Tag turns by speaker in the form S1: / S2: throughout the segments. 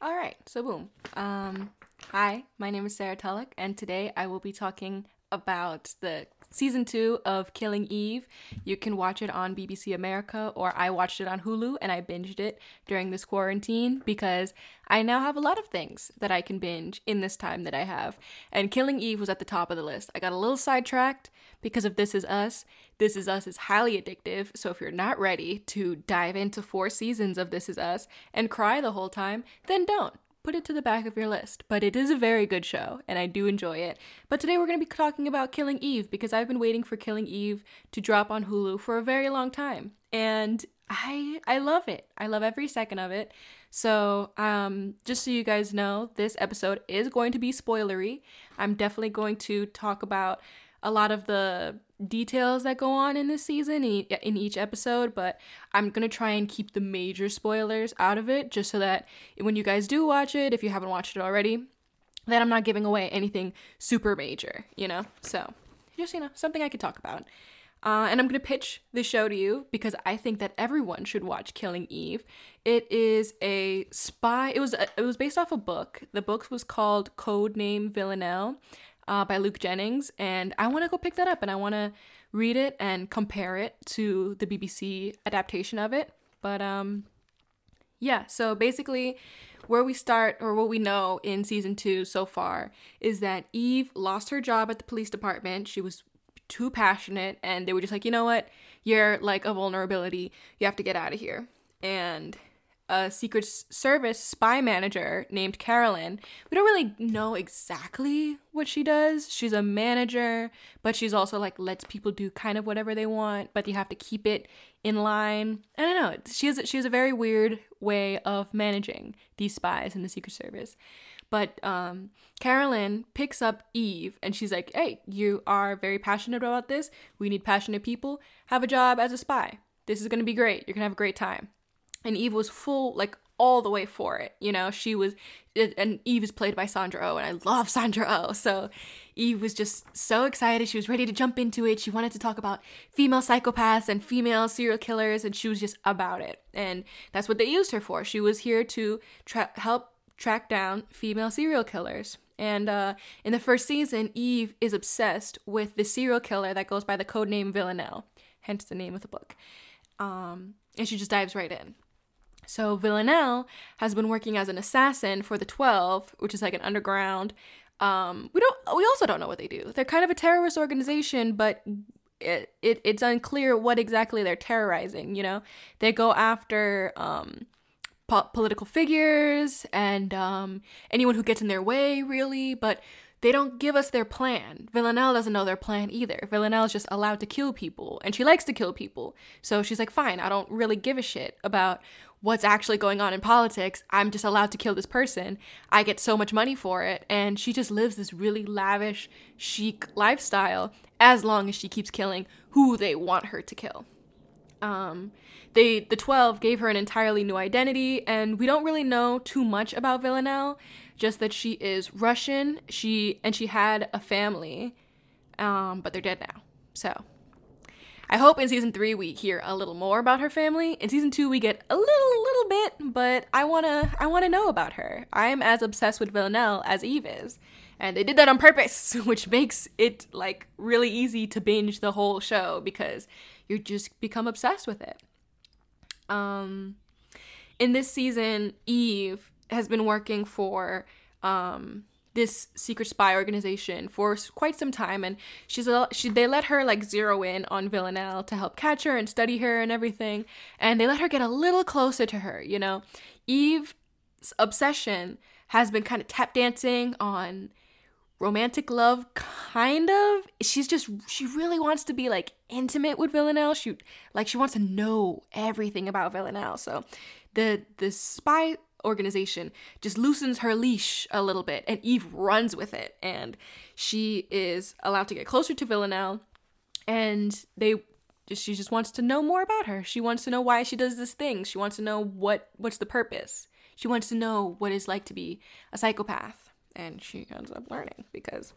S1: All right, so boom. Um, hi, my name is Sarah Tulloch, and today I will be talking about the season two of Killing Eve. You can watch it on BBC America, or I watched it on Hulu and I binged it during this quarantine because I now have a lot of things that I can binge in this time that I have. And Killing Eve was at the top of the list. I got a little sidetracked because of This Is Us. This Is Us is highly addictive, so if you're not ready to dive into four seasons of This Is Us and cry the whole time, then don't put it to the back of your list. But it is a very good show, and I do enjoy it. But today we're going to be talking about Killing Eve because I've been waiting for Killing Eve to drop on Hulu for a very long time, and I I love it. I love every second of it. So, um, just so you guys know, this episode is going to be spoilery. I'm definitely going to talk about a lot of the details that go on in this season in each episode, but I'm gonna try and keep the major spoilers out of it just so that when you guys do watch it, if you haven't watched it already, that I'm not giving away anything super major, you know? So, just, you know, something I could talk about. Uh, and I'm going to pitch the show to you because I think that everyone should watch Killing Eve. It is a spy. It was a, it was based off a book. The book was called Code Name Villanelle, uh, by Luke Jennings, and I want to go pick that up and I want to read it and compare it to the BBC adaptation of it. But um, yeah. So basically, where we start or what we know in season two so far is that Eve lost her job at the police department. She was too passionate, and they were just like, you know what, you're like a vulnerability. You have to get out of here. And a Secret Service spy manager named Carolyn. We don't really know exactly what she does. She's a manager, but she's also like lets people do kind of whatever they want, but you have to keep it in line. I don't know. She has she has a very weird way of managing these spies in the Secret Service. But um, Carolyn picks up Eve and she's like, "Hey, you are very passionate about this. We need passionate people. Have a job as a spy. This is going to be great. You're going to have a great time." And Eve was full like all the way for it. You know, she was, and Eve is played by Sandra Oh, and I love Sandra Oh. So Eve was just so excited. She was ready to jump into it. She wanted to talk about female psychopaths and female serial killers, and she was just about it. And that's what they used her for. She was here to tra- help track down female serial killers. And uh, in the first season, Eve is obsessed with the serial killer that goes by the code name Villanelle, hence the name of the book. Um, and she just dives right in. So Villanelle has been working as an assassin for the 12, which is like an underground. Um, we don't. We also don't know what they do. They're kind of a terrorist organization, but it, it it's unclear what exactly they're terrorizing. You know, they go after um, po- political figures and um, anyone who gets in their way, really. But they don't give us their plan. Villanelle doesn't know their plan either. Villanelle is just allowed to kill people, and she likes to kill people. So she's like, fine, I don't really give a shit about what's actually going on in politics. I'm just allowed to kill this person. I get so much money for it. And she just lives this really lavish, chic lifestyle as long as she keeps killing who they want her to kill. Um, they the 12 gave her an entirely new identity and we don't really know too much about Villanelle, just that she is Russian, she and she had a family. Um, but they're dead now. So, I hope in season three we hear a little more about her family. In season two we get a little little bit, but I wanna I wanna know about her. I am as obsessed with Villanelle as Eve is. And they did that on purpose, which makes it like really easy to binge the whole show because you just become obsessed with it. Um in this season, Eve has been working for um this secret spy organization for quite some time and she's a, she they let her like zero in on Villanelle to help catch her and study her and everything and they let her get a little closer to her you know? Eve's obsession has been kind of tap dancing on romantic love kind of. She's just she really wants to be like intimate with Villanelle. She like she wants to know everything about Villanelle. So the the spy organization just loosens her leash a little bit and Eve runs with it and she is allowed to get closer to Villanelle and they she just wants to know more about her. She wants to know why she does this thing. She wants to know what what's the purpose. She wants to know what it's like to be a psychopath and she ends up learning because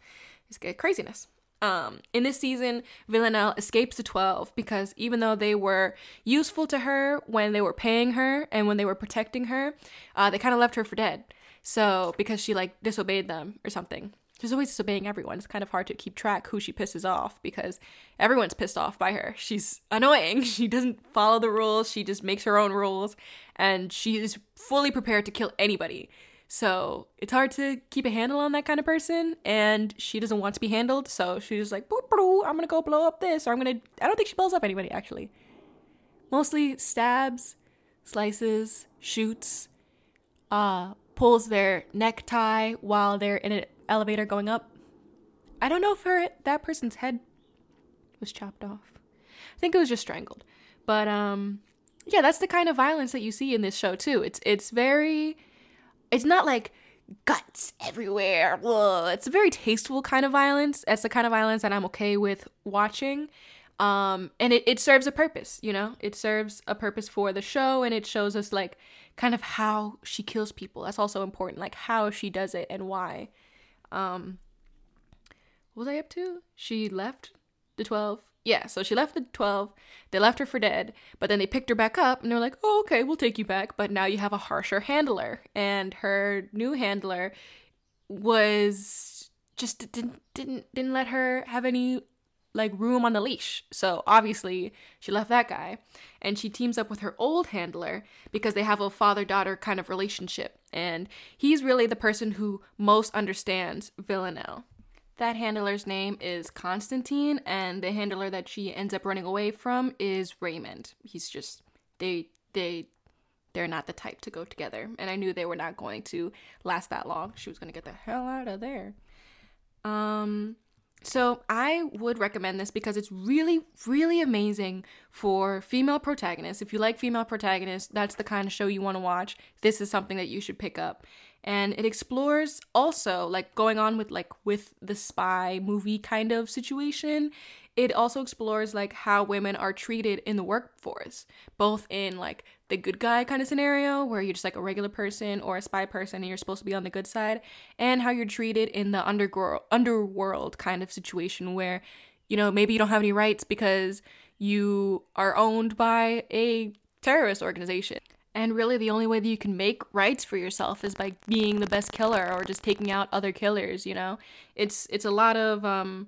S1: it's craziness. Um, in this season, Villanelle escapes the 12 because even though they were useful to her when they were paying her and when they were protecting her, uh, they kind of left her for dead. So, because she like disobeyed them or something. She's always disobeying everyone. It's kind of hard to keep track who she pisses off because everyone's pissed off by her. She's annoying. She doesn't follow the rules. She just makes her own rules and she is fully prepared to kill anybody. So it's hard to keep a handle on that kind of person, and she doesn't want to be handled. So she's like, I'm gonna go blow up this, or I'm gonna. I don't think she blows up anybody actually. Mostly stabs, slices, shoots, uh, pulls their necktie while they're in an elevator going up. I don't know if her that person's head was chopped off. I think it was just strangled. But um, yeah, that's the kind of violence that you see in this show too. It's it's very it's not like guts everywhere. Ugh. It's a very tasteful kind of violence. It's the kind of violence that I'm okay with watching. Um, and it, it serves a purpose, you know? It serves a purpose for the show and it shows us like kind of how she kills people. That's also important, like how she does it and why. Um, what was I up to? She left the 12 yeah, so she left the 12. They left her for dead, but then they picked her back up and they're like, "Oh, okay, we'll take you back, but now you have a harsher handler." And her new handler was just didn't didn't didn't let her have any like room on the leash. So obviously, she left that guy and she teams up with her old handler because they have a father-daughter kind of relationship. And he's really the person who most understands Villanelle. That handler's name is Constantine, and the handler that she ends up running away from is Raymond. He's just they they they're not the type to go together, and I knew they were not going to last that long. She was gonna get the hell out of there. Um, so I would recommend this because it's really, really amazing for female protagonists. If you like female protagonists, that's the kind of show you want to watch. This is something that you should pick up and it explores also like going on with like with the spy movie kind of situation. It also explores like how women are treated in the workforce both in like the good guy kind of scenario where you're just like a regular person or a spy person and you're supposed to be on the good side and how you're treated in the underworld underworld kind of situation where you know maybe you don't have any rights because you are owned by a terrorist organization and really, the only way that you can make rights for yourself is by being the best killer or just taking out other killers. You know, it's it's a lot of um,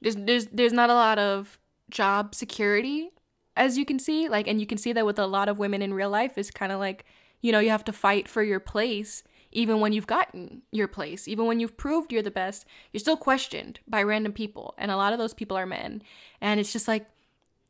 S1: there's there's there's not a lot of job security as you can see. Like, and you can see that with a lot of women in real life is kind of like, you know, you have to fight for your place even when you've gotten your place, even when you've proved you're the best, you're still questioned by random people, and a lot of those people are men. And it's just like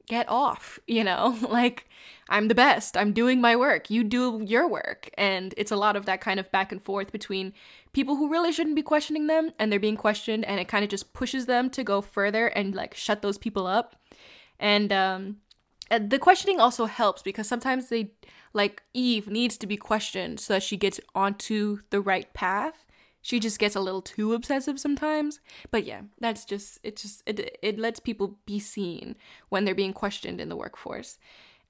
S1: get off, you know? like, I'm the best. I'm doing my work. You do your work. And it's a lot of that kind of back and forth between people who really shouldn't be questioning them and they're being questioned, and it kind of just pushes them to go further and like shut those people up. And, um, the questioning also helps because sometimes they like Eve needs to be questioned so that she gets onto the right path she just gets a little too obsessive sometimes. But yeah that's just it just it, it lets people be seen when they're being questioned in the workforce.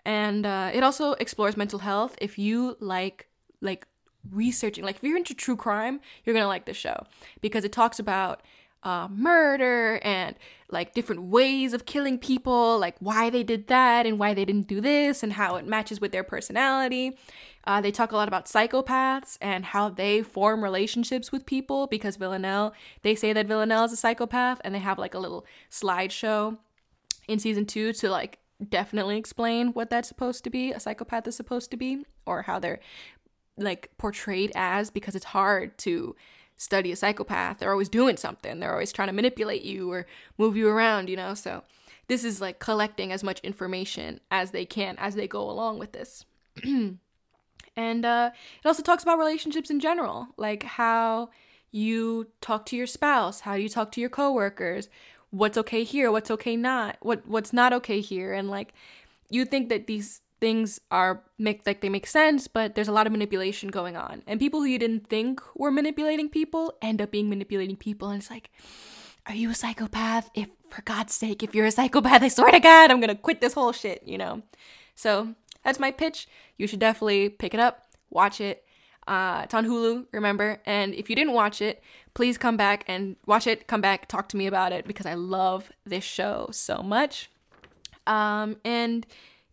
S1: And uh, it also explores mental health. If you like like researching like if you're into true crime you're gonna like this show because it talks about uh, murder and like different ways of killing people, like why they did that and why they didn't do this and how it matches with their personality. Uh, they talk a lot about psychopaths and how they form relationships with people because Villanelle, they say that Villanelle is a psychopath and they have like a little slideshow in season two to like definitely explain what that's supposed to be, a psychopath is supposed to be, or how they're like portrayed as because it's hard to study a psychopath. They're always doing something. They're always trying to manipulate you or move you around, you know? So this is like collecting as much information as they can as they go along with this. and uh, it also talks about relationships in general, like how you talk to your spouse, how you talk to your coworkers, what's okay here, what's okay not, what what's not okay here, and like you think that these things are make like they make sense, but there's a lot of manipulation going on. And people who you didn't think were manipulating people end up being manipulating people and it's like are you a psychopath? If for God's sake, if you're a psychopath, I swear to God, I'm to quit this whole shit, you know. So, that's my pitch. You should definitely pick it up, watch it. Uh, it's on Hulu, remember? And if you didn't watch it, please come back and watch it. Come back, talk to me about it because I love this show so much. Um, and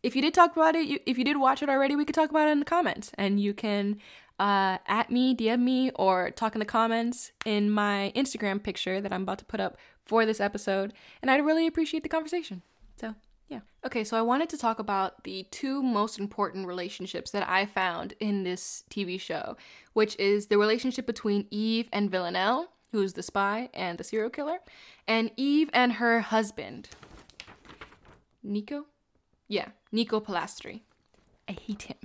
S1: if you did talk about it, you, if you did watch it already, we could talk about it in the comments. And you can uh, at me, DM me, or talk in the comments in my Instagram picture that I'm about to put up for this episode. And I'd really appreciate the conversation. So, yeah. Okay, so I wanted to talk about the two most important relationships that I found in this TV show, which is the relationship between Eve and Villanelle, who's the spy and the serial killer, and Eve and her husband, Nico? Yeah, Nico Polastri. I hate him,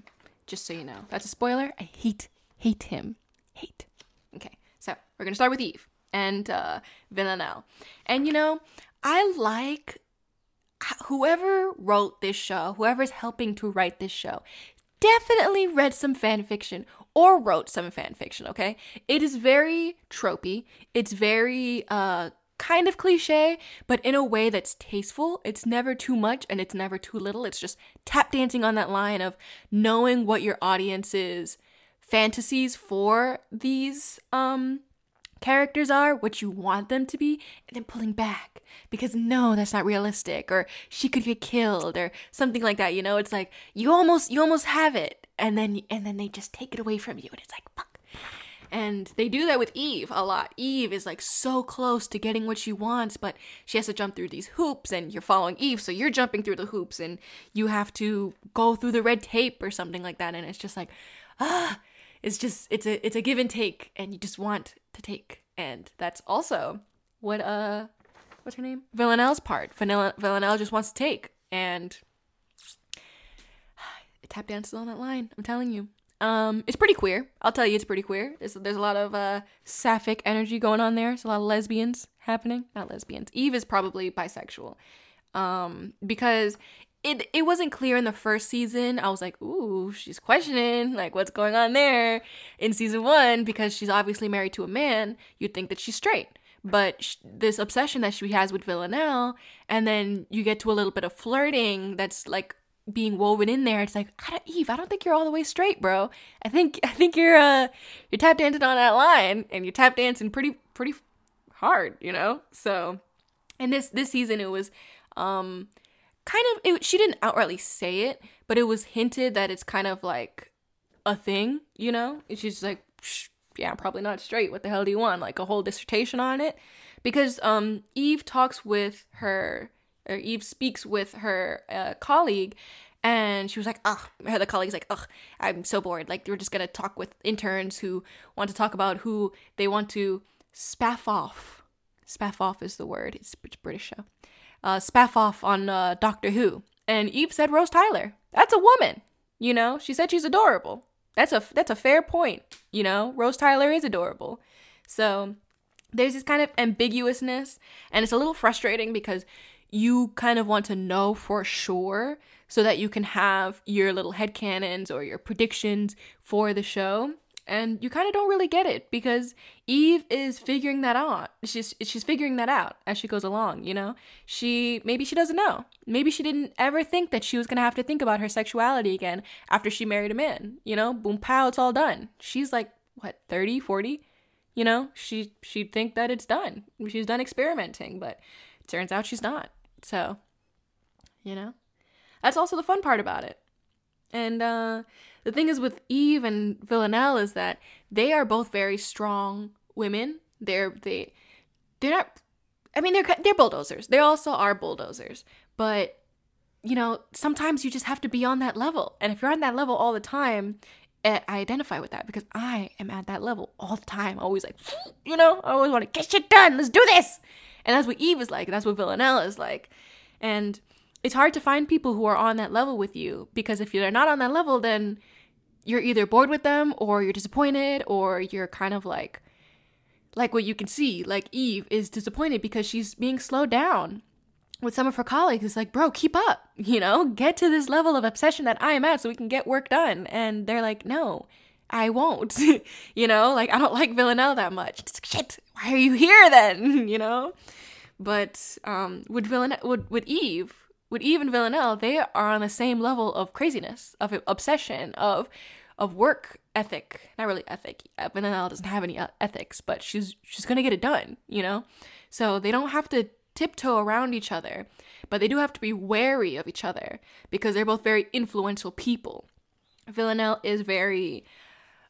S1: just so you know. That's a spoiler. I hate, hate him. Hate. Okay, so we're gonna start with Eve and uh, Villanelle. And you know, I like whoever wrote this show, whoever's helping to write this show, definitely read some fan fiction or wrote some fan fiction, okay? It is very tropey. It's very uh kind of cliche, but in a way that's tasteful. It's never too much and it's never too little. It's just tap dancing on that line of knowing what your audience's fantasies for these um characters are, what you want them to be, and then pulling back because no, that's not realistic, or she could get killed, or something like that. You know, it's like you almost you almost have it, and then and then they just take it away from you, and it's like fuck. And they do that with Eve a lot. Eve is like so close to getting what she wants, but she has to jump through these hoops, and you're following Eve, so you're jumping through the hoops, and you have to go through the red tape or something like that. And it's just like, ah, it's just it's a it's a give and take, and you just want to take. And that's also what uh what's her name? Villanelle's part. Vanilla Villanelle just wants to take. And it tap dances on that line. I'm telling you. Um, it's pretty queer. I'll tell you, it's pretty queer. There's, there's a lot of uh, sapphic energy going on there. There's a lot of lesbians happening. Not lesbians. Eve is probably bisexual. Um, because it it wasn't clear in the first season. I was like, ooh, she's questioning like what's going on there in season one because she's obviously married to a man. You'd think that she's straight, but sh- this obsession that she has with Villanelle, and then you get to a little bit of flirting that's like being woven in there. It's like, I don't, Eve, I don't think you're all the way straight, bro. I think I think you're uh you're tap dancing on that line, and you're tap dancing pretty pretty hard, you know. So, and this this season it was um kind of it, she didn't outrightly say it, but it was hinted that it's kind of like a thing, you know? And she's like, yeah, I'm probably not straight. What the hell do you want? Like a whole dissertation on it? Because um Eve talks with her or Eve speaks with her uh, colleague and she was like, ugh, her the colleague's like, ugh, I'm so bored. Like we're just gonna talk with interns who want to talk about who they want to spaff off. Spaff off is the word. It's, it's British show uh, spaff off on uh, Doctor Who. And Eve said Rose Tyler. That's a woman. You know, she said she's adorable. That's a that's a fair point. You know, Rose Tyler is adorable. So there's this kind of ambiguousness, and it's a little frustrating because you kind of want to know for sure so that you can have your little head headcanons or your predictions for the show and you kind of don't really get it because Eve is figuring that out. She's she's figuring that out as she goes along, you know? She maybe she doesn't know. Maybe she didn't ever think that she was going to have to think about her sexuality again after she married a man, you know? Boom pow, it's all done. She's like what, 30, 40? You know? She she'd think that it's done. She's done experimenting, but it turns out she's not. So, you know? That's also the fun part about it. And uh the thing is with Eve and Villanelle is that they are both very strong women. They're they they're not I mean they're they're bulldozers. They also are bulldozers. But you know, sometimes you just have to be on that level. And if you're on that level all the time, I identify with that because I am at that level all the time. Always like, you know, I always want to get shit done. Let's do this. And that's what Eve is like. And that's what Villanelle is like. And it's hard to find people who are on that level with you because if you're not on that level, then you're either bored with them or you're disappointed or you're kind of like like what you can see like eve is disappointed because she's being slowed down. With some of her colleagues it's like bro keep up you know? Get to this level of obsession that i am at so we can get work done. And they're like no i won't you know? Like i don't like villanelle that much. It's like, shit why are you here then? you know? But um with villanelle with, with eve with Eve and Villanelle, they are on the same level of craziness, of obsession, of of work ethic. Not really ethic. Villanelle doesn't have any uh, ethics, but she's she's gonna get it done, you know. So they don't have to tiptoe around each other, but they do have to be wary of each other because they're both very influential people. Villanelle is very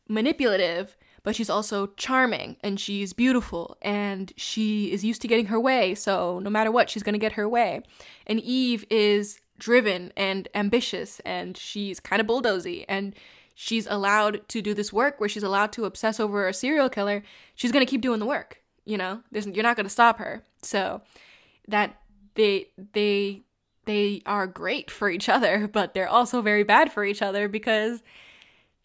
S1: manipulative, but she's also charming and she's beautiful and she is used to getting her way. So no matter what, she's going to get her way. And Eve is driven and ambitious and she's kind of bulldozy and she's allowed to do this work where she's allowed to obsess over a serial killer. She's going to keep doing the work, you know? There's, you're not going to stop her. So that they they they are great for each other, but they're also very bad for each other because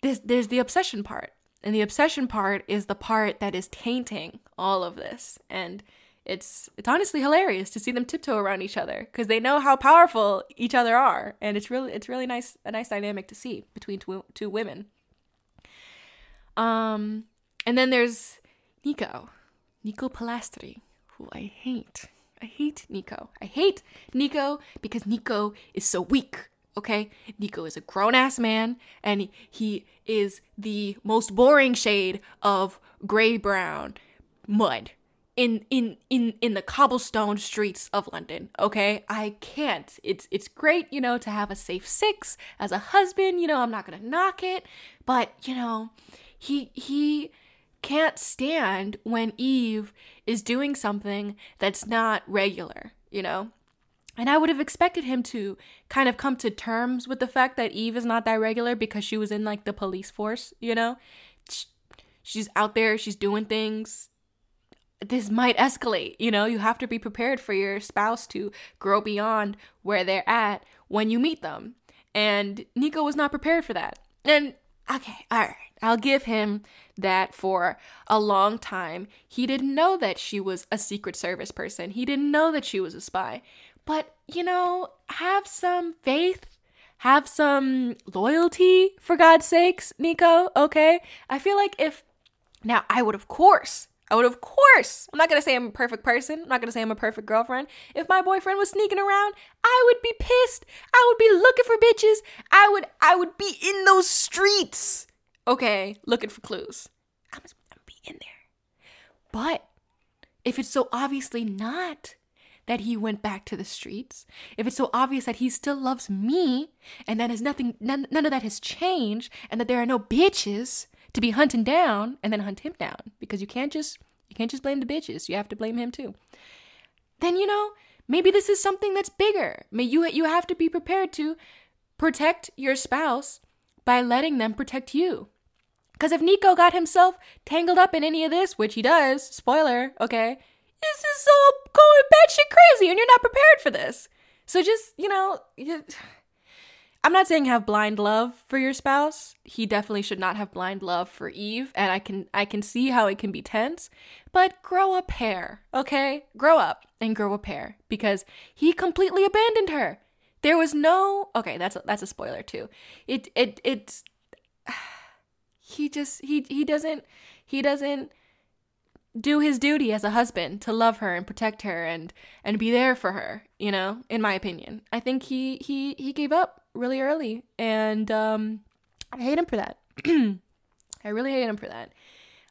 S1: there's there's the obsession part. And the obsession part is the part that is tainting all of this. And it's it's honestly hilarious to see them tiptoe around each other because they know how powerful each other are, and it's really it's really nice a nice dynamic to see between two two women. Um, and then there's Nico, Nico Polastri, who I hate. I hate Nico. I hate Nico because Nico is so weak. Okay? Nico is a grown ass man and he is the most boring shade of gray brown mud in in in in the cobblestone streets of London. Okay? I can't. It's it's great, you know, to have a safe six as a husband, you know, I'm not to knock it, but you know, he he can't stand when Eve is doing something that's not regular, you know? And I would have expected him to kind of come to terms with the fact that Eve is not that regular because she was in like the police force, you know? She's out there, she's doing things. This might escalate, you know? You have to be prepared for your spouse to grow beyond where they're at when you meet them. And Nico was not prepared for that. And okay, all right. I'll give him that for a long time. He didn't know that she was a Secret Service person, he didn't know that she was a spy. But, you know, have some faith. Have some loyalty, for God's sakes, Nico, okay? I feel like if. Now, I would, of course, I would, of course, I'm not gonna say I'm a perfect person. I'm not gonna say I'm a perfect girlfriend. If my boyfriend was sneaking around, I would be pissed. I would be looking for bitches. I would, I would be in those streets okay, looking for clues. I'm gonna be in there. But if it's so obviously not that he went back to the streets, if it's so obvious that he still loves me and that has nothing, none, none of that has changed, and that there are no bitches to be hunting down and then hunt him down because you can't just you can't just blame the bitches. You have to blame him too. Then you know maybe this is something that's bigger. May you you have to be prepared to protect your spouse by letting them protect you. Because if Nico got himself tangled up in any of this, which he does, spoiler, okay, this is all going batshit crazy and you're not prepared for this. So just, you know, you, I'm not saying have blind love for your spouse. He definitely should not have blind love for Eve, and I can I can see how it can be tense, but grow a pair, okay? Grow up and grow a pair because he completely abandoned her. There was no Okay, that's a, that's a spoiler too. It it it's he just he he doesn't he doesn't do his duty as a husband to love her and protect her and and be there for her you know in my opinion. I think he he he gave up really early and um i hate him for that. I really hate him for that.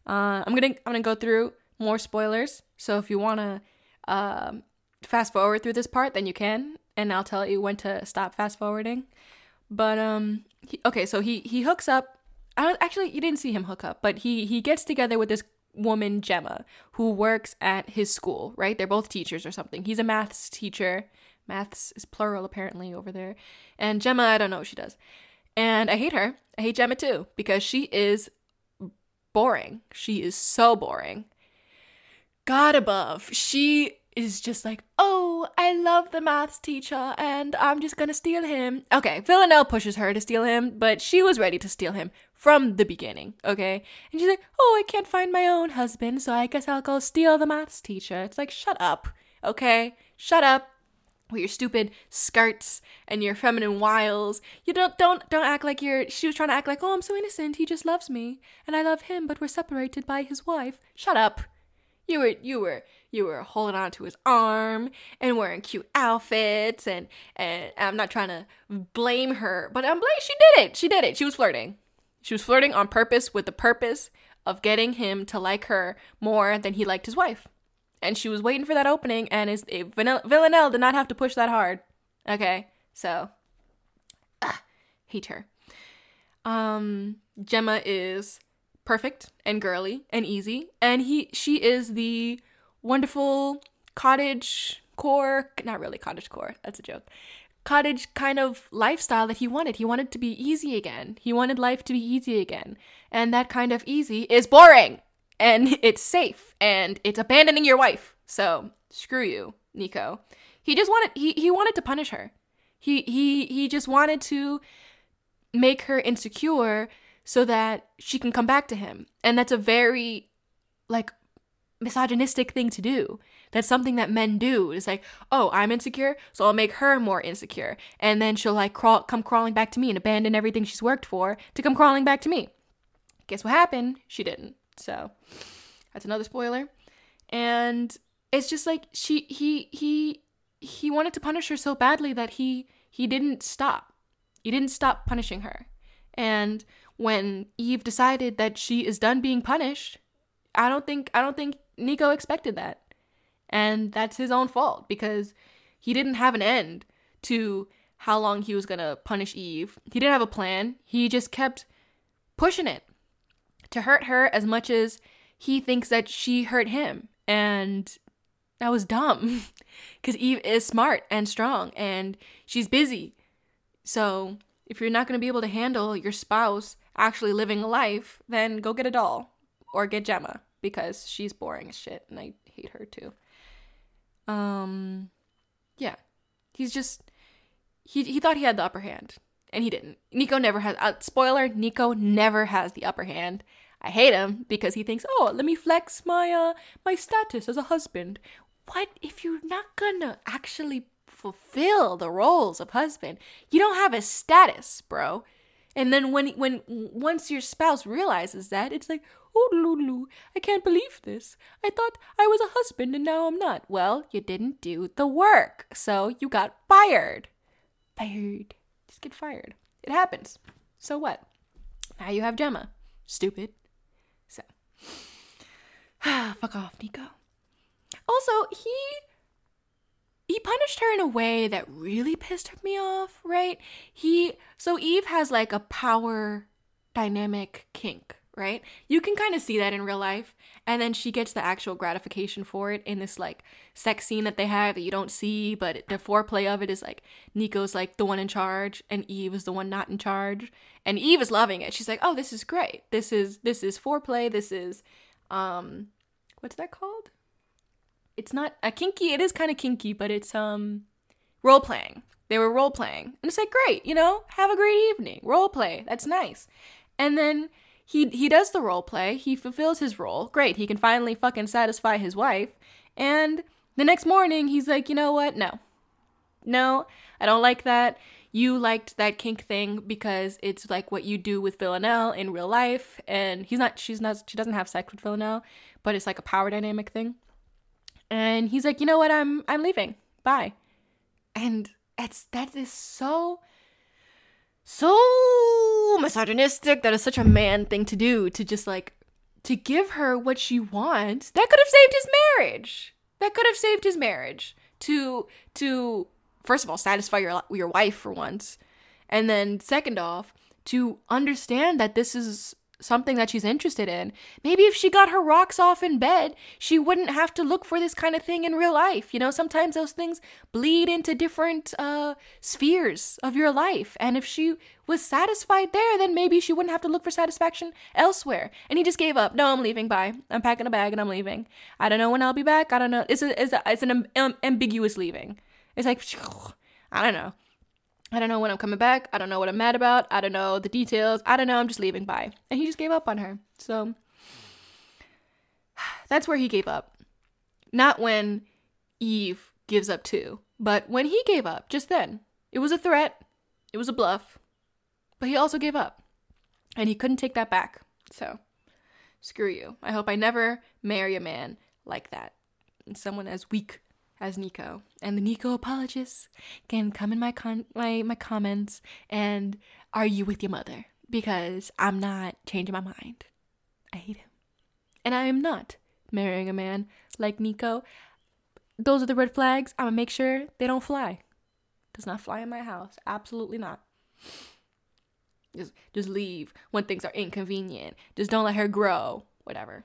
S1: Uh, i'm gonna i'm gonna go through more spoilers. So if you want to um, fast forward through this part then you can and i'll tell you when to stop fast forwarding. But um he, okay so he he hooks up. I don't actually you didn't see him hook up, but he he gets together with this woman Gemma who works at his school, right? They're both teachers or something. He's a maths teacher. Maths is plural apparently over there. And Gemma, I don't know what she does. And I hate her. I hate Gemma too because she is boring. She is so boring. God above. She is just like, oh, I love the maths teacher and I'm just gonna steal him. Okay, Villanelle pushes her to steal him, but she was ready to steal him from the beginning, okay? And she's like, oh, I can't find my own husband, so I guess I'll go steal the maths teacher. It's like, shut up, okay? Shut up with your stupid skirts and your feminine wiles. You don't don't don't act like you're she was trying to act like, "Oh, I'm so innocent. He just loves me and I love him, but we're separated by his wife." Shut up. You were you were you were holding on to his arm and wearing cute outfits and and I'm not trying to blame her, but I'm blame she did it. She did it. She was flirting. She was flirting on purpose with the purpose of getting him to like her more than he liked his wife. And she was waiting for that opening, and is a Villanelle did not have to push that hard. Okay, so ah, hate her. Um, Gemma is perfect and girly and easy, and he she is the wonderful cottage core, not really cottage core. That's a joke cottage kind of lifestyle that he wanted. He wanted to be easy again. He wanted life to be easy again. And that kind of easy is boring and it's safe and it's abandoning your wife. So, screw you, Nico. He just wanted he he wanted to punish her. He he he just wanted to make her insecure so that she can come back to him. And that's a very like misogynistic thing to do. That's something that men do. It's like, oh, I'm insecure, so I'll make her more insecure. And then she'll like crawl come crawling back to me and abandon everything she's worked for to come crawling back to me. Guess what happened? She didn't. So that's another spoiler. And it's just like she he he he wanted to punish her so badly that he he didn't stop. He didn't stop punishing her. And when Eve decided that she is done being punished, I don't think I don't think Nico expected that. And that's his own fault because he didn't have an end to how long he was going to punish Eve. He didn't have a plan. He just kept pushing it to hurt her as much as he thinks that she hurt him. And that was dumb because Eve is smart and strong and she's busy. So if you're not going to be able to handle your spouse actually living a life, then go get a doll or get Gemma because she's boring as shit and I hate her too. Um, yeah, he's just he he thought he had the upper hand, and he didn't. Nico never has. Uh, spoiler: Nico never has the upper hand. I hate him because he thinks, oh, let me flex my uh my status as a husband. What if you're not gonna actually fulfill the roles of husband? You don't have a status, bro. And then when when once your spouse realizes that, it's like, Lulu, I can't believe this. I thought I was a husband and now I'm not. Well, you didn't do the work, so you got fired. Fired. Just get fired. It happens. So what? Now you have Gemma. Stupid. So, fuck off, Nico. Also, he he punished her in a way that really pissed me off, right? He so Eve has like a power dynamic kink, right? You can kind of see that in real life. And then she gets the actual gratification for it in this like sex scene that they have that you don't see, but the foreplay of it is like Nico's like the one in charge and Eve is the one not in charge. And Eve is loving it. She's like, "Oh, this is great. This is this is foreplay. This is um what's that called? It's not a kinky. It is kind of kinky, but it's um role playing. They were role playing, and it's like great, you know, have a great evening, role play. That's nice. And then he he does the role play. He fulfills his role. Great. He can finally fucking satisfy his wife. And the next morning, he's like, you know what? No, no, I don't like that. You liked that kink thing because it's like what you do with Villanelle in real life, and he's not. She's not. She doesn't have sex with Villanelle, but it's like a power dynamic thing and he's like, "You know what? I'm I'm leaving. Bye." And it's that is so so misogynistic. That is such a man thing to do to just like to give her what she wants. That could have saved his marriage. That could have saved his marriage. To to first of all satisfy your your wife for once, and then second off to understand that this is something that she's interested in. Maybe if she got her rocks off in bed, she wouldn't have to look for this kind of thing in real life. You know, sometimes those things bleed into different uh, spheres of your life. And if she was satisfied there, then maybe she wouldn't have to look for satisfaction elsewhere. And he just gave up. No, I'm leaving. Bye. I'm packing a bag and I'm leaving. I don't know when I'll be back. I don't know. It's a, it's, a, it's an um, ambiguous leaving. It's like, I don't know. I don't know when I'm coming back. I don't know what I'm mad about. I don't know the details. I don't know. I'm just leaving. Bye. And he just gave up on her. So that's where he gave up. Not when Eve gives up too, but when he gave up, just then. It was a threat, it was a bluff, but he also gave up. And he couldn't take that back. So screw you. I hope I never marry a man like that. Someone as weak as Nico. And the Nico apologists can come in my con- my my comments and argue with your mother because I'm not changing my mind. I hate him. And I am not marrying a man like Nico. Those are the red flags. I'm gonna make sure they don't fly. Does not fly in my house. Absolutely not. Just just leave when things are inconvenient. Just don't let her grow. Whatever.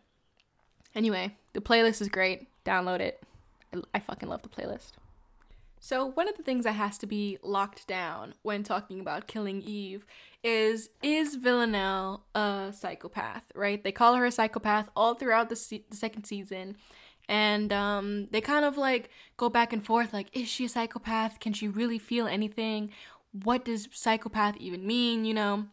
S1: Anyway, the playlist is great. Download it. I, fucking love the playlist. So, one of the things that has to be locked down when talking about killing Eve is is Villanelle a psychopath, right? They call her a psychopath all throughout the, se- the second season. And um, they kind of like go back and forth like, is she a psychopath? Can she really feel anything? What does psychopath even mean, you know?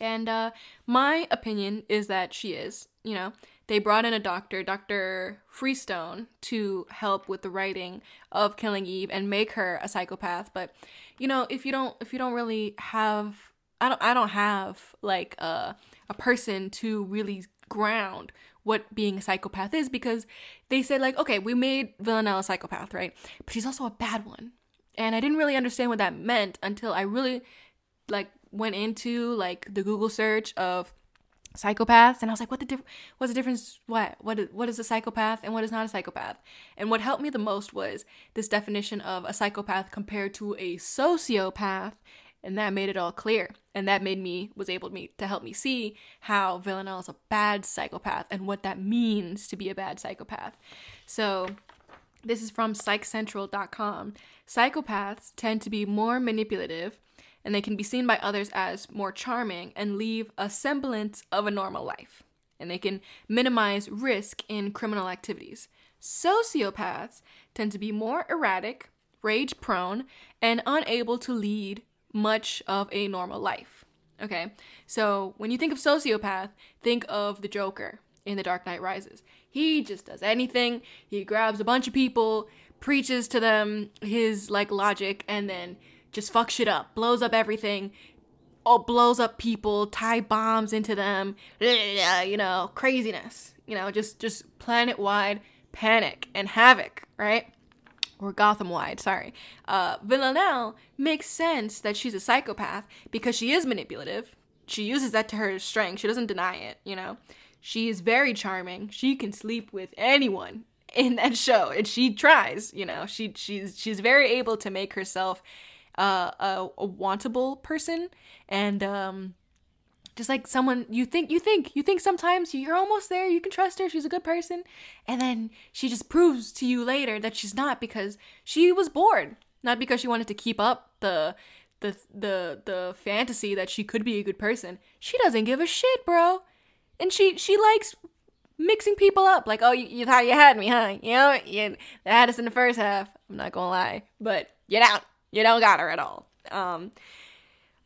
S1: And uh, my opinion is that she is, you know they brought in a doctor, Dr. Freestone, to help with the writing of Killing Eve and make her a psychopath. But you know, if you don't if you don't really have I don't I don't have like a a person to really ground what being a psychopath is because they said like okay we made Villanelle a psychopath right but she's also a bad one and I didn't really understand what that meant until I really like went into like the Google search of psychopaths and i was like what the diff- what's the difference what what is, what is a psychopath and what is not a psychopath? And what helped me the most was this definition of a psychopath compared to a sociopath and that made it all clear and that made me was able to, me, to help me see how villanelle is a bad psychopath and what that means to be a bad psychopath. So this is from psychcentral.com psychopaths tend to be more manipulative and they can be seen by others as more charming and leave a semblance of a normal life. And they can minimize risk in criminal activities. Sociopaths tend to be more erratic, rage prone, and unable to lead much of a normal life. Okay, so when you think of sociopath, think of the Joker in The Dark Knight Rises. He just does anything, he grabs a bunch of people, preaches to them his like logic, and then just fuck shit up, blows up everything, or blows up people, tie bombs into them, you know, craziness, you know, just just planet wide panic and havoc, right? Or Gotham wide, sorry. Uh, Villanelle makes sense that she's a psychopath because she is manipulative. She uses that to her strength. She doesn't deny it, you know. She is very charming. She can sleep with anyone in that show, and she tries. You know, she she's she's very able to make herself a, a wantable person. And um, just like someone you think you think you think sometimes you're almost there you can trust her she's a good person. And then she just proves to you later that she's not because she was bored not because she wanted to keep up the the the the fantasy that she could be a good person. She doesn't give a shit bro. And she she likes mixing people up. Like oh you, you thought you had me huh? You know you had us in the first half. I'm not gonna lie. But get out you don't got her at all. Um,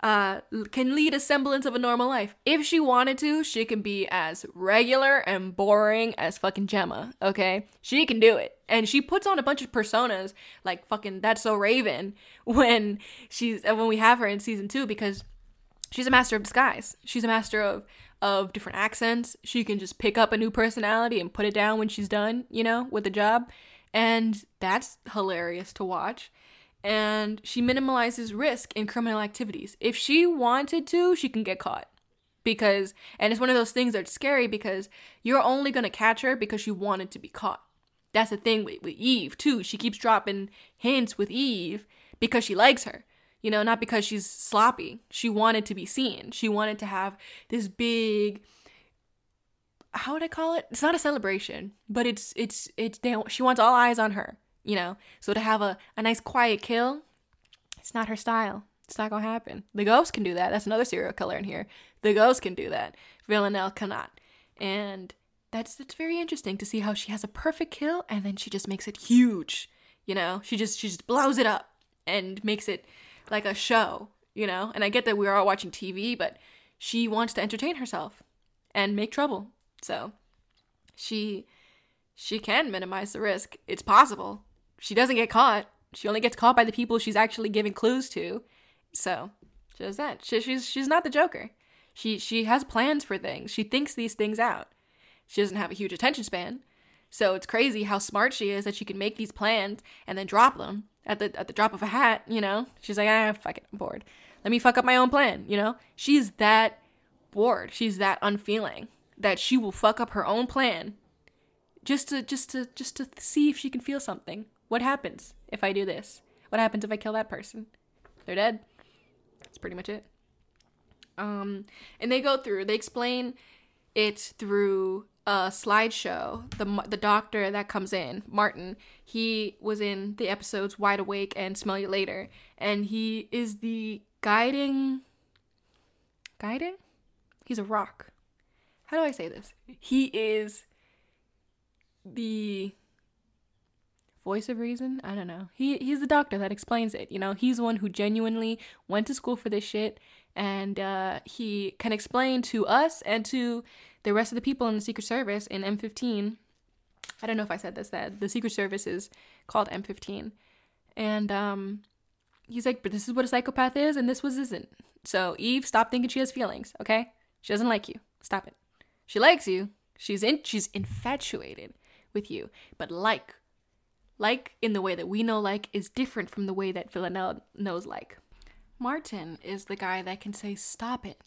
S1: uh, can lead a semblance of a normal life. If she wanted to, she can be as regular and boring as fucking Gemma, okay? She can do it. And she puts on a bunch of personas like fucking That's So Raven when she's uh, when we have her in season 2 because she's a master of disguise. She's a master of of different accents. She can just pick up a new personality and put it down when she's done, you know, with the job. And that's hilarious to watch and she minimalizes risk in criminal activities. If she wanted to, she can get caught. Because, and it's one of those things that's scary because you're only gonna catch her because she wanted to be caught. That's the thing with, with Eve, too. She keeps dropping hints with Eve because she likes her. You know, not because she's sloppy. She wanted to be seen. She wanted to have this big how would I call it? It's not a celebration, but it's it's it's they, she wants all eyes on her you know. So to have a, a nice quiet kill, it's not her style. It's not gonna happen. The ghost can do that. That's another serial killer in here. The ghost can do that. Villanelle cannot. And that's that's very interesting to see how she has a perfect kill and then she just makes it huge. You know, she just she just blows it up and makes it like a show, you know? And I get that we're all watching TV, but she wants to entertain herself and make trouble. So she she can minimize the risk. It's possible she doesn't get caught. She only gets caught by the people she's actually giving clues to. So, just that. She, she's she's not the Joker. She she has plans for things. She thinks these things out. She doesn't have a huge attention span. So it's crazy how smart she is that she can make these plans and then drop them at the at the drop of a hat, you know? She's like, "Ah, fuck it, I'm bored. Let me fuck up my own plan," you know? She's that bored. She's that unfeeling that she will fuck up her own plan just to just to just to see if she can feel something. What happens if I do this? What happens if I kill that person? They're dead. That's pretty much it. Um, and they go through. They explain it through a slideshow. The the doctor that comes in, Martin, he was in the episodes Wide Awake and Smell You Later, and he is the guiding. Guiding? He's a rock. How do I say this? He is the voice of reason. I don't know. He he's the doctor that explains it. You know, he's the one who genuinely went to school for this shit, and uh, he can explain to us and to the rest of the people in the Secret Service in MI5. I don't know if I said this that the Secret Service is called MI5, and um, he's like, but this is what a psychopath is, and this was isn't. So Eve, stop thinking she has feelings. Okay, she doesn't like you. Stop it. She likes you. She's in. She's infatuated with you, but like like in the way that we know like is different from the way that Villanelle knows like. Martin is the guy that can say, Stop it.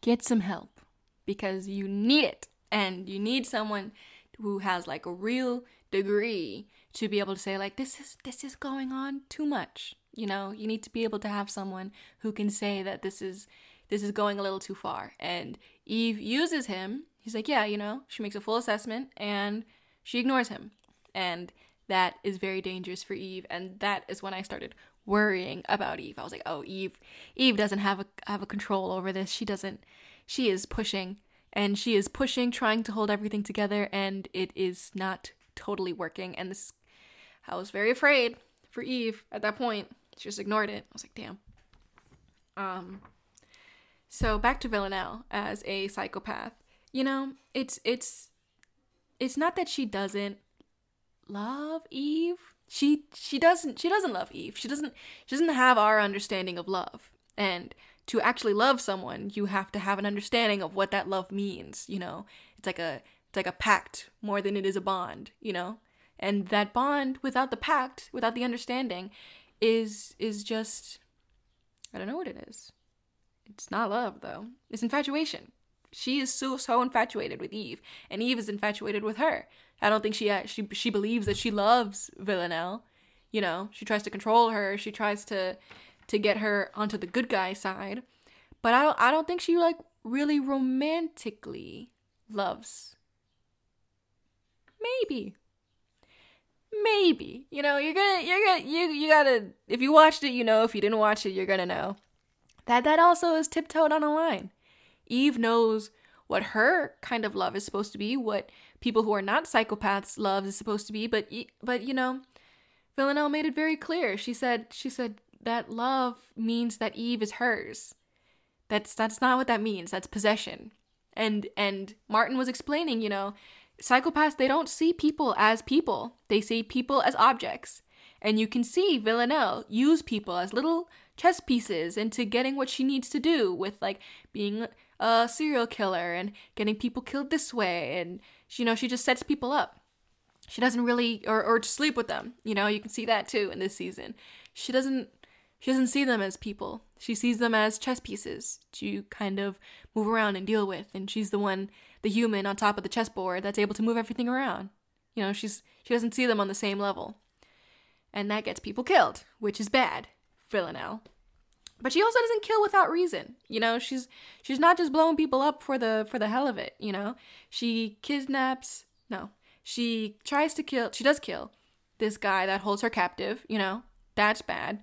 S1: Get some help. Because you need it. And you need someone who has like a real degree to be able to say, like, this is this is going on too much. You know, you need to be able to have someone who can say that this is this is going a little too far. And Eve uses him. He's like, Yeah, you know, she makes a full assessment and she ignores him. And that is very dangerous for Eve. And that is when I started worrying about Eve. I was like, oh, Eve, Eve doesn't have a have a control over this. She doesn't. She is pushing, and she is pushing, trying to hold everything together, and it is not totally working. And this, I was very afraid for Eve at that point. She just ignored it. I was like, damn. Um. So back to Villanelle as a psychopath. You know, it's it's it's not that she doesn't love Eve. She she doesn't she doesn't love Eve. She doesn't she doesn't have our understanding of love. And to actually love someone, you have to have an understanding of what that love means, you know. It's like a it's like a pact more than it is a bond, you know? And that bond without the pact, without the understanding is is just I don't know what it is. It's not love though. It's infatuation. She is so so infatuated with Eve, and Eve is infatuated with her. I don't think she she she believes that she loves Villanelle. You know, she tries to control her. She tries to to get her onto the good guy side. But I don't I don't think she like really romantically loves. Maybe. Maybe. You know, you're gonna you're gonna you you gotta if you watched it, you know. If you didn't watch it, you're gonna know. That that also is tiptoed on a line. Eve knows what her kind of love is supposed to be, what people who are not psychopaths love is supposed to be, but but you know, Villanelle made it very clear. She said she said that love means that Eve is hers. That's that's not what that means. That's possession. And and Martin was explaining, you know, psychopaths they don't see people as people. They see people as objects. And you can see Villanelle use people as little chess pieces into getting what she needs to do with like being a serial killer and getting people killed this way and you know she just sets people up. She doesn't really or or sleep with them. You know you can see that too in this season. She doesn't she doesn't see them as people. She sees them as chess pieces to kind of move around and deal with. And she's the one the human on top of the chessboard that's able to move everything around. You know she's she doesn't see them on the same level. And that gets people killed which is bad villanelle but she also doesn't kill without reason you know? She's she's not just blowing people up for the for the hell of it you know? She kidnaps no she tries to kill she does kill this guy that holds her captive you know? That's bad.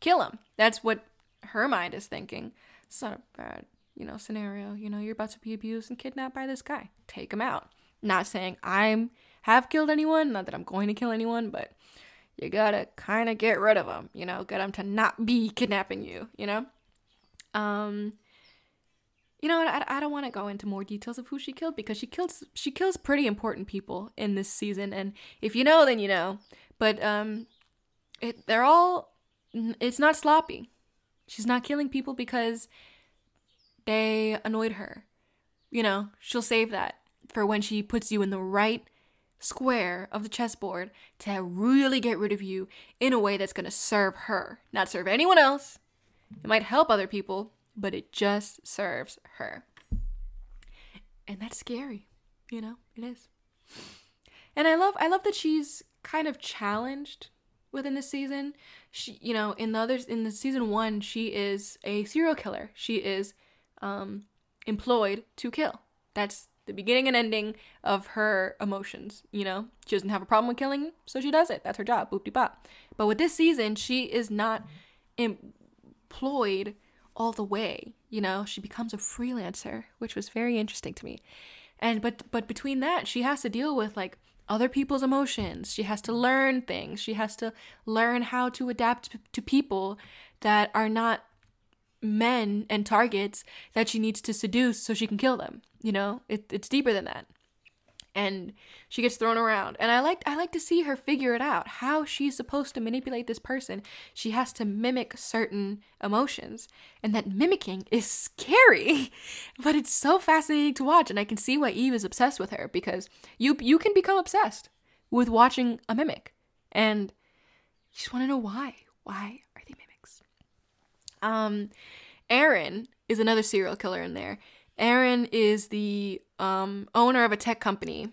S1: Kill him. That's what her mind is thinking. It's not a bad you know scenario you know? You're about to be abused and kidnapped by this guy. Take him out. Not saying i'm have killed anyone not that i'm going to kill anyone but you gotta kind of get rid of them, you know, get them to not be kidnapping you, you know? Um, you know, I, I don't want to go into more details of who she killed because she kills she kills pretty important people in this season, and if you know, then you know. But um, it they're all it's not sloppy. She's not killing people because they annoyed her. You know, she'll save that for when she puts you in the right square of the chessboard to really get rid of you in a way that's going to serve her, not serve anyone else. It might help other people, but it just serves her. and that's scary. You know, it is. And I love I love that she's kind of challenged within the season. She, you know, in the others in the season 1, she is a serial killer. She is um employed to kill. That's the beginning and ending of her emotions, you know? She doesn't have a problem with killing, so she does it. That's her job. Boop de bop. But with this season, she is not employed all the way, you know? She becomes a freelancer, which was very interesting to me. And but but between that, she has to deal with like other people's emotions. She has to learn things. She has to learn how to adapt to people that are not men and targets that she needs to seduce so she can kill them. You know, it, it's deeper than that. And she gets thrown around. And I like I like to see her figure it out. How she's supposed to manipulate this person. She has to mimic certain emotions. And that mimicking is scary. But it's so fascinating to watch. And I can see why Eve is obsessed with her because you you can become obsessed with watching a mimic. And you just want to know why. Why? Um Aaron is another serial killer in there. Aaron is the um, owner of a tech company,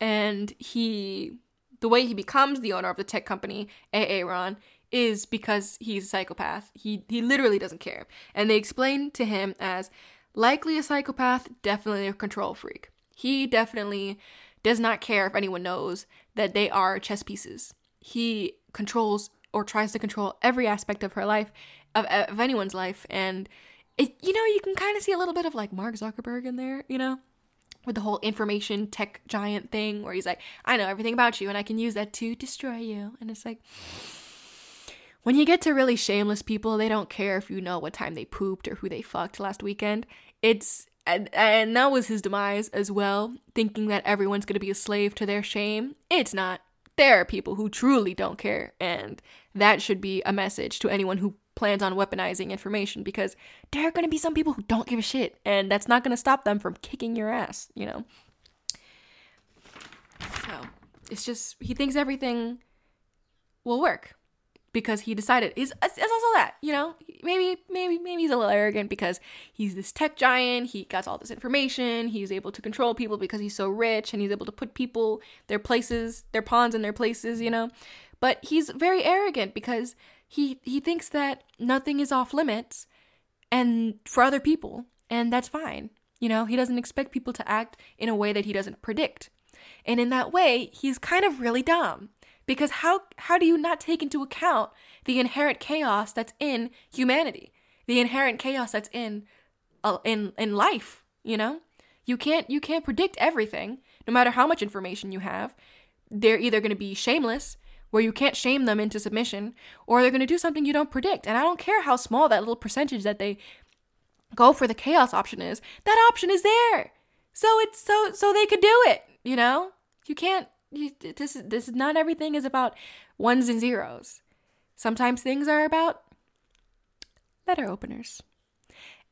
S1: and he, the way he becomes the owner of the tech company, Aaron, is because he's a psychopath. He he literally doesn't care, and they explain to him as likely a psychopath, definitely a control freak. He definitely does not care if anyone knows that they are chess pieces. He controls or tries to control every aspect of her life, of, of anyone's life, and it, you know, you can kind of see a little bit of like Mark Zuckerberg in there, you know, with the whole information tech giant thing where he's like, I know everything about you and I can use that to destroy you. And it's like, when you get to really shameless people, they don't care if you know what time they pooped or who they fucked last weekend. It's, and, and that was his demise as well, thinking that everyone's gonna be a slave to their shame. It's not. There are people who truly don't care, and that should be a message to anyone who plans on weaponizing information because there are going to be some people who don't give a shit and that's not going to stop them from kicking your ass, you know? So, it's just, he thinks everything will work because he decided is it's also that you know maybe maybe maybe he's a little arrogant because he's this tech giant he got all this information he's able to control people because he's so rich and he's able to put people their places their pawns in their places you know? But he's very arrogant because he he thinks that nothing is off limits and for other people and that's fine you know? He doesn't expect people to act in a way that he doesn't predict. And in that way he's kind of really dumb because how how do you not take into account the inherent chaos that's in humanity the inherent chaos that's in uh, in in life you know you can't you can't predict everything no matter how much information you have they're either going to be shameless where you can't shame them into submission, or they're going to do something you don't predict. And I don't care how small that little percentage that they go for the chaos option is. That option is there. So it's so so they could do it, you know? You can't this is this is not everything is about ones and zeros. Sometimes things are about letter openers.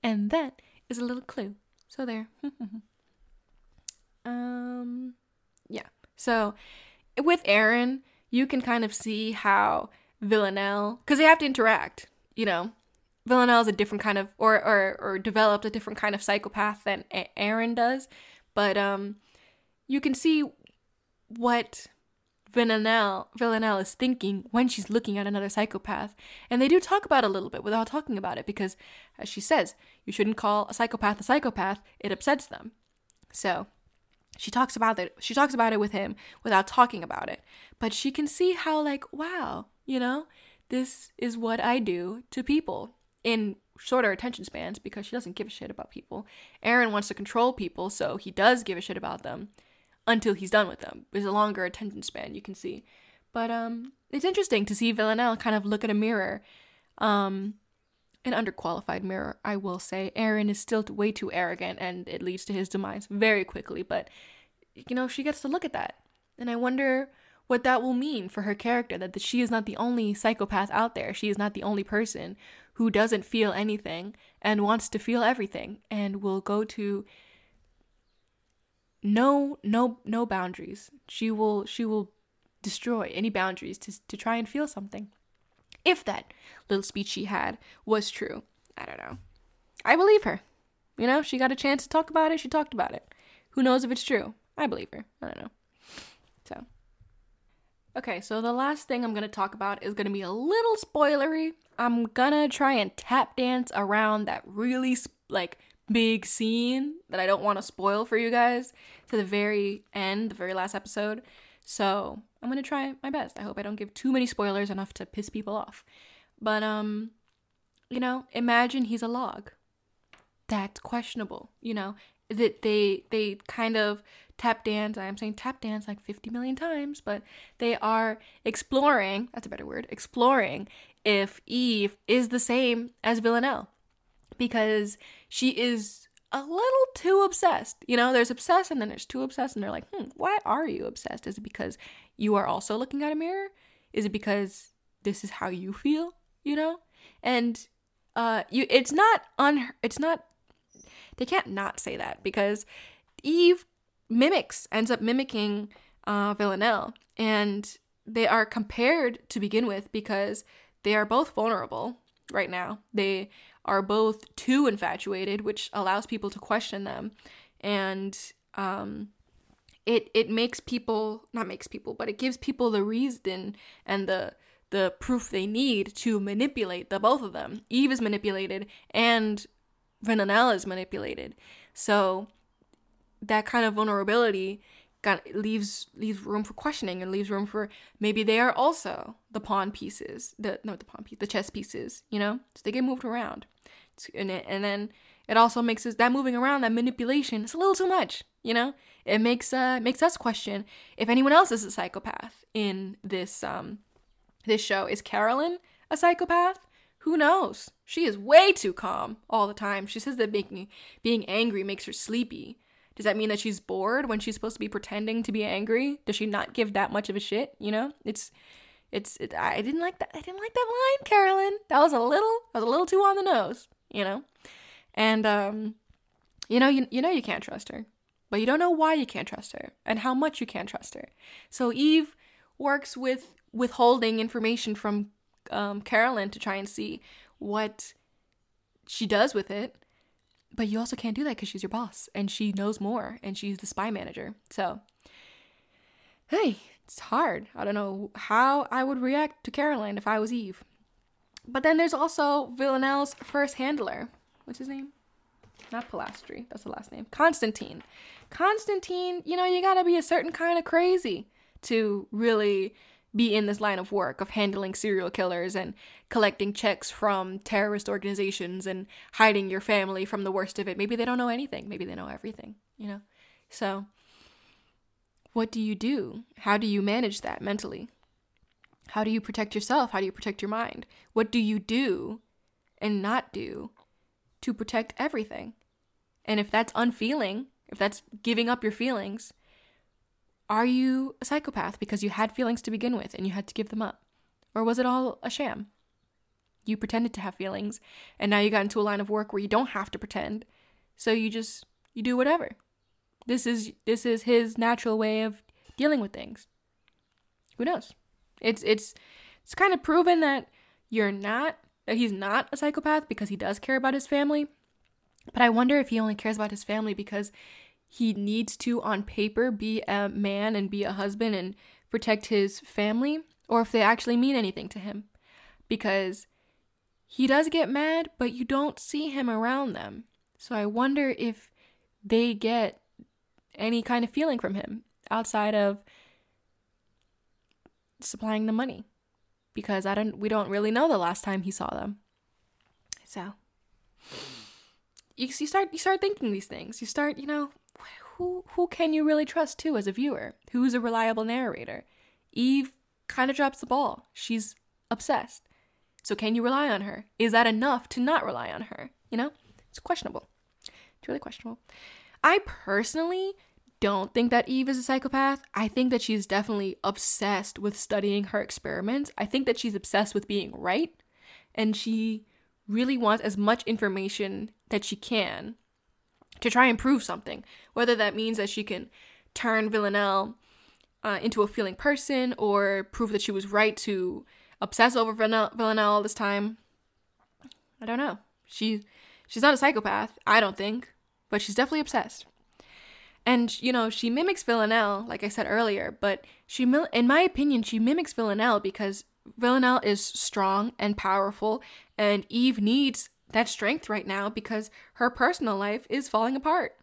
S1: And that is a little clue. So there. um yeah. So with Aaron, you can kind of see how Villanelle, because they have to interact, you know. Villanelle is a different kind of, or, or, or developed a different kind of psychopath than Aaron does. But um, you can see what Villanelle, Villanelle is thinking when she's looking at another psychopath. And they do talk about it a little bit without talking about it because, as she says, you shouldn't call a psychopath a psychopath, it upsets them. So she talks about it she talks about it with him without talking about it but she can see how like wow you know this is what i do to people in shorter attention spans because she doesn't give a shit about people aaron wants to control people so he does give a shit about them until he's done with them there's a longer attention span you can see but um it's interesting to see villanelle kind of look at a mirror um an underqualified mirror, I will say. Aaron is still way too arrogant and it leads to his demise very quickly, but you know, she gets to look at that. And I wonder what that will mean for her character that she is not the only psychopath out there. She is not the only person who doesn't feel anything and wants to feel everything and will go to no no no boundaries. She will she will destroy any boundaries to to try and feel something if that little speech she had was true. I don't know. I believe her. You know, she got a chance to talk about it, she talked about it. Who knows if it's true? I believe her. I don't know. So. Okay, so the last thing I'm going to talk about is going to be a little spoilery. I'm to try and tap dance around that really like big scene that I don't want to spoil for you guys to the very end, the very last episode. So, I'm to try my best. I hope I don't give too many spoilers enough to piss people off. But um you know, imagine he's a log. That's questionable, you know. That they they kind of tap dance. I'm saying tap dance like 50 million times, but they are exploring, that's a better word, exploring if Eve is the same as Villanelle. Because she is a little too obsessed. You know, there's obsessed and then there's too obsessed, and they're like, hmm, why are you obsessed? Is it because you are also looking at a mirror? Is it because this is how you feel? You know? And uh you it's not un it's not they can't not say that because Eve mimics ends up mimicking uh Villanelle and they are compared to begin with because they are both vulnerable right now. They are both too infatuated, which allows people to question them. And um, it it makes people not makes people, but it gives people the reason and the the proof they need to manipulate the both of them. Eve is manipulated and Villanelle is manipulated. So that kind of vulnerability got leaves leaves room for questioning and leaves room for maybe they are also the pawn pieces, the not the pawn piece, the chess pieces, you know? So they get moved around. And, it, and then it also makes us that moving around, that manipulation, it's a little too much, you know? It makes uh makes us question if anyone else is a psychopath in this um this show. Is Carolyn a psychopath? Who knows? She is way too calm all the time. She says that making being angry makes her sleepy. Does that mean that she's bored when she's supposed to be pretending to be angry? Does she not give that much of a shit? You know, it's, it's. It, I didn't like that. I didn't like that line, Carolyn. That was a little. That was a little too on the nose. You know, and um, you know, you you know you can't trust her, but you don't know why you can't trust her and how much you can't trust her. So Eve works with withholding information from um, Carolyn to try and see what she does with it. But you also can't do that because she's your boss and she knows more and she's the spy manager. So, hey, it's hard. I don't know how I would react to Caroline if I was Eve. But then there's also Villanelle's first handler. What's his name? Not Polastri. That's the last name. Constantine. Constantine, you know, you gotta be a certain kind of crazy to really be in this line of work of handling serial killers and collecting checks from terrorist organizations and hiding your family from the worst of it. Maybe they don't know anything. Maybe they know everything, you know? So, what do you do? How do you manage that mentally? How do you protect yourself? How do you protect your mind? What do you do and not do to protect everything? And if that's unfeeling, if that's giving up your feelings, are you a psychopath because you had feelings to begin with and you had to give them up? Or was it all a sham? You pretended to have feelings and now you got into a line of work where you don't have to pretend. So you just you do whatever. This is this is his natural way of dealing with things. Who knows? It's it's it's kind of proven that you're not that he's not a psychopath because he does care about his family. But I wonder if he only cares about his family because he needs to, on paper, be a man and be a husband and protect his family, or if they actually mean anything to him. Because he does get mad, but you don't see him around them. So I wonder if they get any kind of feeling from him outside of supplying the money. Because I don't we don't really know the last time he saw them. So you, you start you start thinking these things. You start, you know, who who can you really trust too as a viewer? Who's a reliable narrator? Eve kind of drops the ball. She's obsessed. So can you rely on her? Is that enough to not rely on her? You know? It's questionable. It's really questionable. I personally don't think that Eve is a psychopath. I think that she's definitely obsessed with studying her experiments. I think that she's obsessed with being right and she really wants as much information that she can to try and prove something, whether that means that she can turn Villanelle uh, into a feeling person or prove that she was right to obsess over Villanelle all this time. I don't know. She she's not a psychopath, I don't think, but she's definitely obsessed. And you know, she mimics Villanelle, like I said earlier, but she, in my opinion, she mimics Villanelle because Villanelle is strong and powerful, and Eve needs that strength right now because her personal life is falling apart.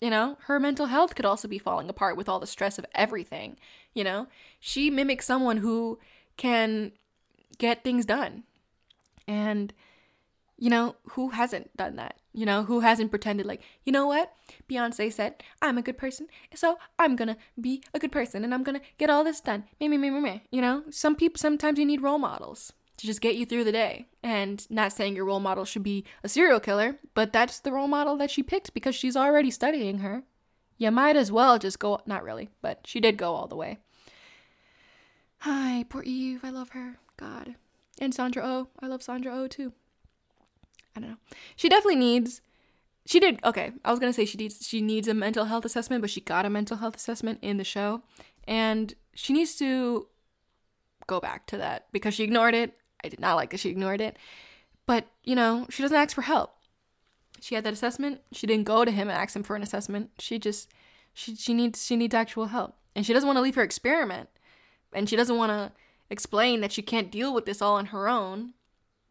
S1: You know, her mental health could also be falling apart with all the stress of everything. You know, she mimics someone who can get things done. And, you know, who hasn't done that? You know, who hasn't pretended like, you know what? Beyonce said, I'm a good person, so I'm gonna be a good person and I'm gonna get all this done. Me, me, me, me, me. You know, some people, sometimes you need role models to just get you through the day. And not saying your role model should be a serial killer, but that's the role model that she picked because she's already studying her. You might as well just go, not really, but she did go all the way. Hi, poor Eve. I love her. God. And Sandra Oh. I love Sandra Oh too. I don't know. She definitely needs she did okay, I was gonna say she needs she needs a mental health assessment, but she got a mental health assessment in the show. And she needs to go back to that because she ignored it. I did not like that she ignored it. But, you know, she doesn't ask for help. She had that assessment. She didn't go to him and ask him for an assessment. She just she she needs she needs actual help. And she doesn't want to leave her experiment. And she doesn't want to explain that she can't deal with this all on her own.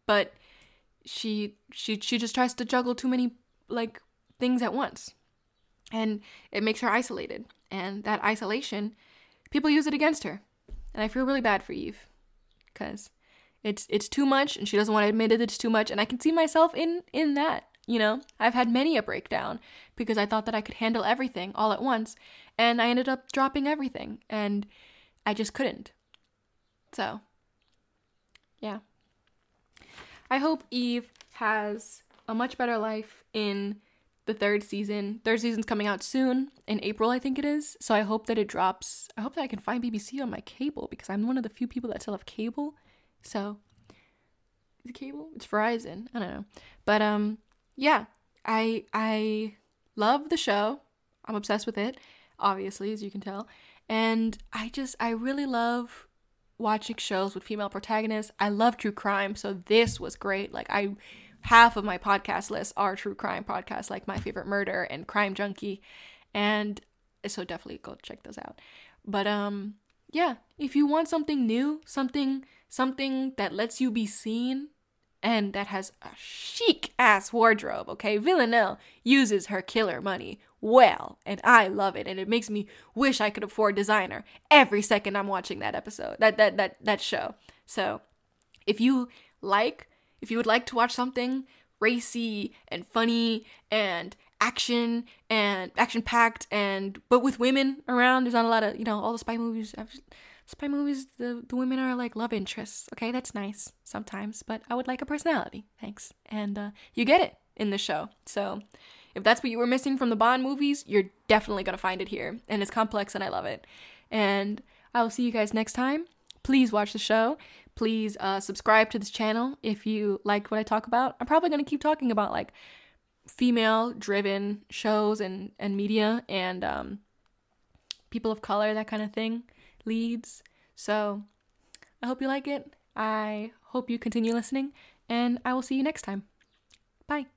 S1: But she she she just tries to juggle too many like things at once. And it makes her isolated. And that isolation, people use it against her. And I feel really bad for Eve cuz it's it's too much and she doesn't want to admit it it's too much and I can see myself in in that. You know, I've had many a breakdown because I thought that I could handle everything all at once and I ended up dropping everything and I just couldn't. So, yeah. I hope Eve has a much better life in the third season. Third season's coming out soon in April, I think it is. So I hope that it drops. I hope that I can find BBC on my cable because I'm one of the few people that still have cable. So, the cable? It's Verizon. I don't know. But um yeah, I I love the show. I'm obsessed with it, obviously, as you can tell. And I just I really love watching shows with female protagonists. I love true crime, so this was great. Like I half of my podcast list are true crime podcasts like My Favorite Murder and Crime Junkie. And so definitely go check those out. But um yeah, if you want something new, something something that lets you be seen and that has a chic ass wardrobe, okay? Villanelle uses her killer money well, and I love it, and it makes me wish I could afford designer every second I'm watching that episode, that that that that show. So, if you like, if you would like to watch something racy and funny and action and action packed and but with women around, there's not a lot of you know all the spy movies spy movies, the, the women are like love interests. Okay, that's nice sometimes, but I would like a personality. Thanks. And uh, you get it in the show. So if that's what you were missing from the Bond movies, you're definitely going to find it here. And it's complex and I love it. And I will see you guys next time. Please watch the show. Please uh, subscribe to this channel if you like what I talk about. I'm probably going to keep talking about like female driven shows and, and media and um, people of color, that kind of thing leads. So I hope you like it. I hope you continue listening, and I will see you next time. Bye.